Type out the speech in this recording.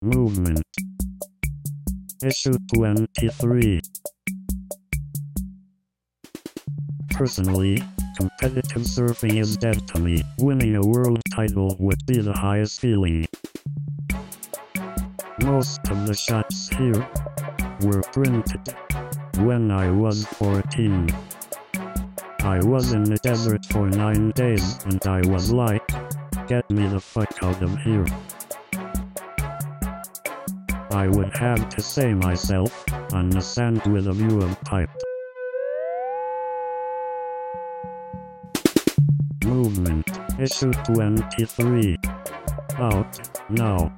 Movement. Issue 23. Personally, competitive surfing is dead to me. Winning a world title would be the highest feeling. Most of the shots here were printed when I was 14. I was in the desert for nine days and I was like, get me the fuck out of here. I would have to say myself, on the sand with a view of pipe. Movement, issue 23. Out, now.